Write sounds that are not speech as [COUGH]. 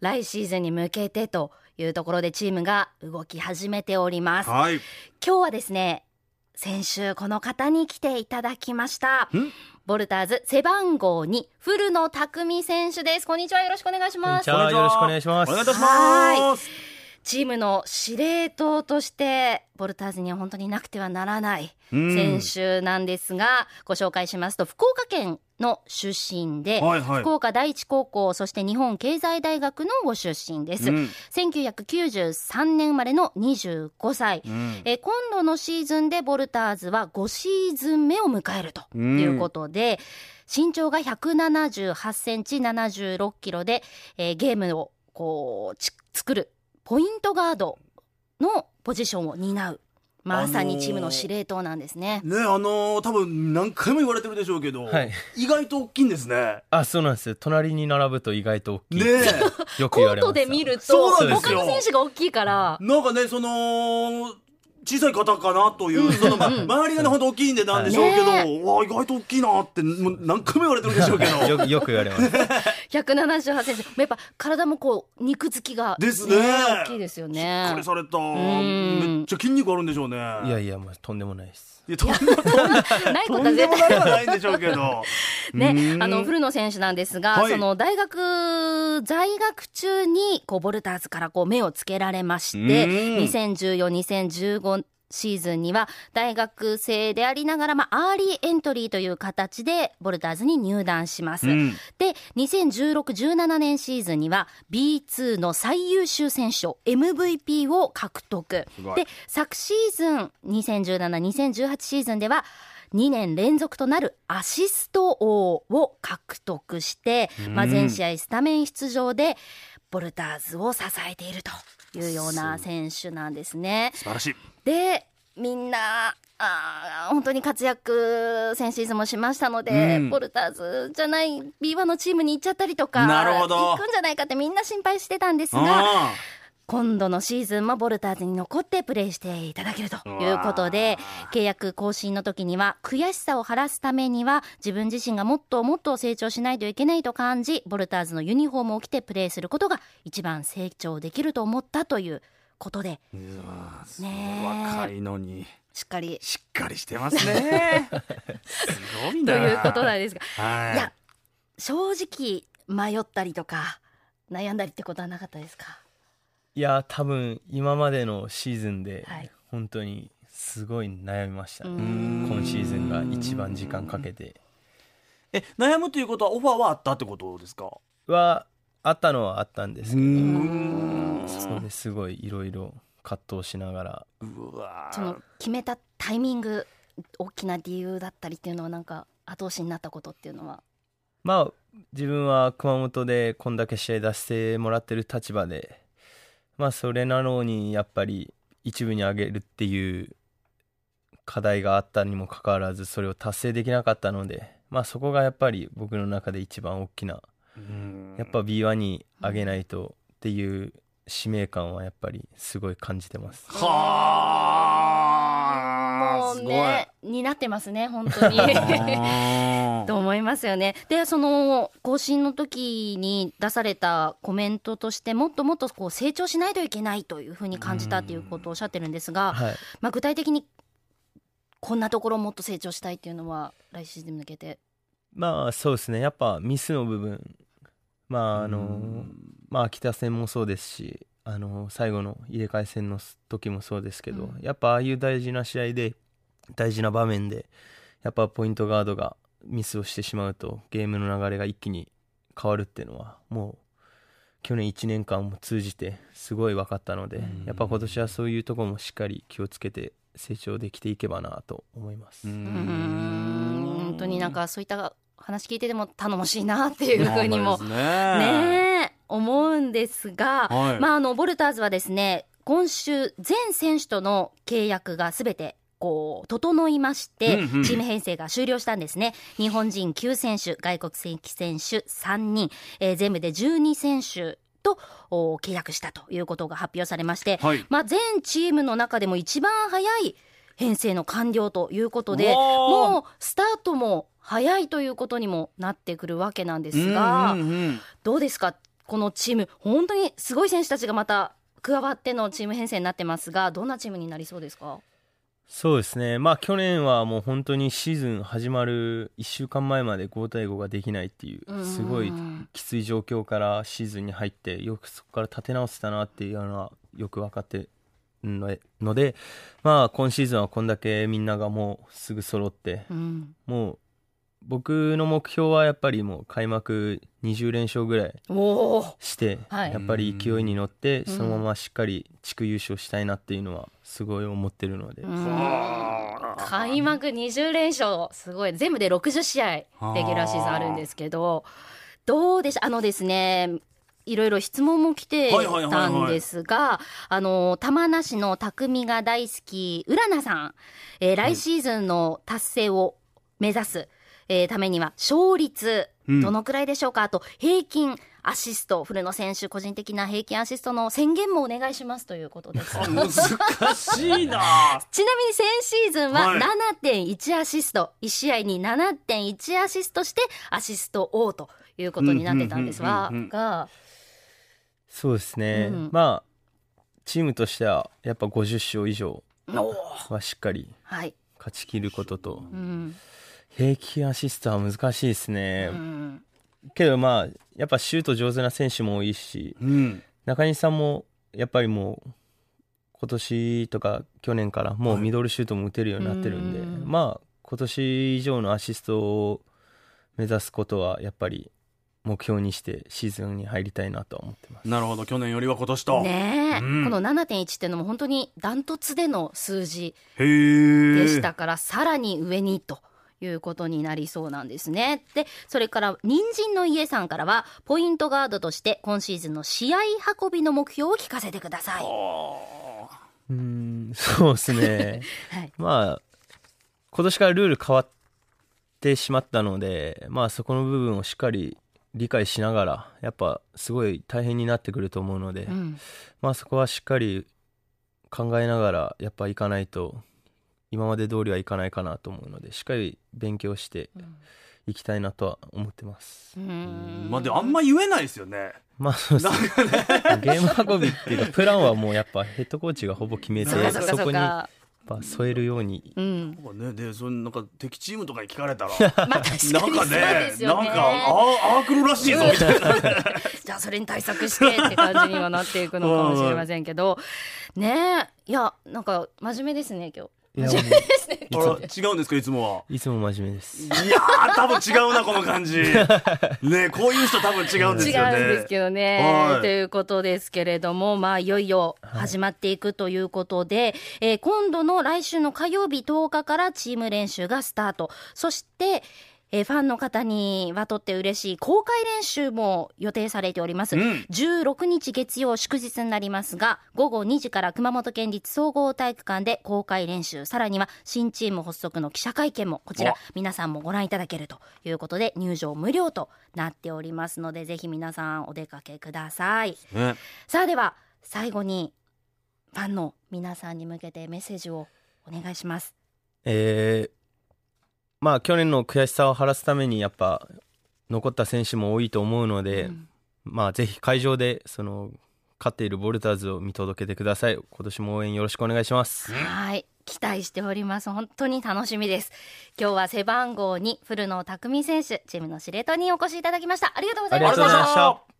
来シーズンに向けてというところでチームが動き始めております。はい。今日はですね先週この方に来ていただきました。ん。ボルターズ背番号2古野匠選手です。こんにちは。よろしくお願いします。よろしくお願いします。お願いいたします。チームの司令塔としてボルターズには本当になくてはならないうん。選手なんですが、ご紹介しますと福岡県の出身で、はいはい。福岡第一高校そして日本経済大学のご出身です、うん。1993年生まれの25歳、うん。えー今度のシーズンでボルターズは5シーズン目を迎えるということで、身長が178センチ76キロで、えーゲームをこうち作るポイントガードのポジションを担うまさにチームの司令塔なんですね。ねあのー多分何回も言われてるでしょうけど、はい。意外と大きいんですね。あそうなんです隣に並ぶと意外と大きい、ね [LAUGHS] よくコー言われますトで見ると他の選手が大きいから。え。なんかね、その、小さい方かなという、その、まあ、周りがね、ほんと大きいんでなんでしょうけど、ねわあ、意外と大きいなって、もう何回も言われてるでしょうけど。[LAUGHS] よくよく言われます [LAUGHS] 178センチ。やっぱ体もこう肉付きが、ですね大きいですよしっねかり。された。んめっちゃ筋肉あるんでしょうね。いやいやもうとんでもないですいや、とんでもない [LAUGHS] ことは [LAUGHS] とんでも絶対ないはないんでしょうけど。ねう、んあの古野選手なんですが、はいその大学在学中にこうヴォルターズからこう目をつけられまして、うん2014-2015シーズンには大学生でありながら、まあ、アーリーエントリーという形でヴォルターズに入団します。うんで、2016-17年シーズンには B2 の最優秀選手賞 MVP を獲得。で、昨シーズン2017-2018シーズンでは2年連続となるアシスト王を獲得して、まあ、全試合スタメン出場でボルターズを支えているというような選手なんですね。素晴らしい。でみんなあー本当に活躍先シーズンもしましたので、うんボルターズじゃない B1 のチームに行っちゃったりとかなるほど行くんじゃないかってみんな心配してたんですがあ今度のシーズンもボルターズに残ってプレーしていただけるということで契約更新の時には悔しさを晴らすためには自分自身がもっともっと成長しないといけないと感じボルターズのユニフォームを着てプレーすることが一番成長できると思ったということでねえ若いのに。しっかりしっかりしてますね。すごいな。ということなんですが、はい。いや正直迷ったりとか悩んだりってことはなかったですか？いや多分今までのシーズンではい。本当にすごい悩みましたね、うん。今シーズンが一番時間かけて。え、悩むということはオファーはあったってことですか？はあったのはあったんですけど。ん。そこですごいいろいろ葛藤しながら。その決めたタイミング大きな理由だったりっていうのはなんか後押しになったことっていうのは？まあ自分は熊本でこんだけ試合出してもらってる立場でまあそれなのにやっぱり一部に上げるっていう課題があったにもかかわらずそれを達成できなかったのでまあそこがやっぱり僕の中で一番大きなうん。やっぱ B1 に上げないとっていう使命感はやっぱりすごい感じてます。はあ。もうね担ってますね本当に [LAUGHS] と思いますよね。でその更新の時に出されたコメントとしてもっともっとこう成長しないといけないというふうに感じたっていうことをおっしゃってるんですが、はい。まあ、具体的にこんなところをもっと成長したいっていうのは来シーズンに向けて。まあそうですね。やっぱミスの部分。まああのまあ秋田戦もそうですしあの最後の入れ替え戦の時もそうですけど、うん。やっぱああいう大事な試合で大事な場面でやっぱポイントガードがミスをしてしまうとゲームの流れが一気に変わるっていうのはもう去年1年間も通じてすごい分かったので、うん。やっぱ今年はそういうところもしっかり気をつけて成長できていけばなと思います。本当になんかそういった話聞いてても頼もしいなっていうふうにもね。ねえ思うんですが、はい。まああのボルターズはですね今週全選手との契約がすべてこう整いまして、うんうん。チーム編成が終了したんですね。日本人9選手外国籍選手3人、えー全部で12選手とお契約したということが発表されまして、はい。まあ、全チームの中でも一番早い編成の完了ということでもうスタートも早いということにもなってくるわけなんですが、うんうんうん。どうですか？このチーム本当にすごい選手たちがまた加わってのチーム編成になってますがどんなチームになりそうですか？そうですね、まあ、去年はもう本当にシーズン始まる1週間前まで5対5ができないっていう、すごいきつい状況からシーズンに入って、よくそこから立て直せたなっていうのはよく分かってるので、まあ、今シーズンはこんだけみんながもうすぐ揃って、うん、もう僕の目標はやっぱりもう開幕20連勝ぐらいして、やっぱり勢いに乗ってそのまましっかり地区優勝したいなっていうのはすごい思ってるので、開幕20連勝すごい。全部で60試合レギュラーシーズンあるんですけどどうでしょう？あのですねいろいろ質問も来てたんですが、あの、玉名市の匠が大好き、浦名さん、えー、来シーズンの達成を目指す、えー、ためには勝率、どのくらいでしょうか、うん、あと平均アシスト、古野選手、個人的な平均アシストの宣言もお願いしますということです。[LAUGHS] 難しいな。ちなみに先シーズンは7.1アシスト、はい、1試合に7.1アシストしてアシスト王ということになってたんですが、そうですね、うん、まあチームとしてはやっぱ50勝以上はしっかり勝ちきることと、はいうん平均アシストは難しいですね、うん、けどまあやっぱシュート上手な選手も多いし、うん、中西さんもやっぱりもう今年とか去年からもうミドルシュートも打てるようになってるんで、はい、まあ今年以上のアシストを目指すことはやっぱり目標にしてシーズンに入りたいなと思ってます。なるほど去年よりは今年と。ね、うん、この7.1っていうのも本当にダントツでの数字でしたからさらに上にということになりそうなんですね。で、それから、人参の家さんからは、ポイントガードとして今シーズンの試合運びの目標を聞かせてください。うん、そうですね。[LAUGHS] はい、まあ、今年からルール変わってしまったので、まあそこの部分をしっかり理解しながら、やっぱすごい大変になってくると思うので、うん、まあそこはしっかり考えながらやっぱ行かないと今まで通りはいかないかなと思うのでしっかり勉強していきたいなとは思ってます、うん、まあでもあんま言えないですよね。まあそうですね。ゲーム運びっていうかプランはもうやっぱヘッドコーチがほぼ決めてそこにぱ添えるように、うん、ね、でそなんか敵チームとかに聞かれたら、[LAUGHS] まあ、なんかね、ね、なんかああ来るらしいぞ。みたいな、じゃあそれに対策してって感じにはなっていくのかもしれませんけど。ねいやなんか真面目ですね今日。いや [LAUGHS] 違うんですかいつもは。いつも真面目です。いや多分違うなこの感じ。[LAUGHS] ねこういう人多分違うんですよね。違うんですけどね、はい、ということですけれどもまあいよいよ始まっていくということで、はい、えー、今度の来週の火曜日10日からチーム練習がスタート。そしてえー、ファンの方にはとって嬉しい公開練習も予定されております、うん、16日月曜祝日になりますが午後2時から熊本県立総合体育館で公開練習さらには新チーム発足の記者会見もこちら皆さんもご覧いただけるということで入場無料となっておりますのでぜひ皆さんお出かけください、ね、さあでは最後にファンの皆さんに向けてメッセージをお願いします。えーまあ去年の悔しさを晴らすためにやっぱ残った選手も多いと思うので、うん、まあぜひ会場でその勝っているボルターズを見届けてください。今年も応援よろしくお願いします。はい。期待しております。本当に楽しみです。今日は背番号2古野匠選手チームの司令塔にお越しいただきました。ありがとうございました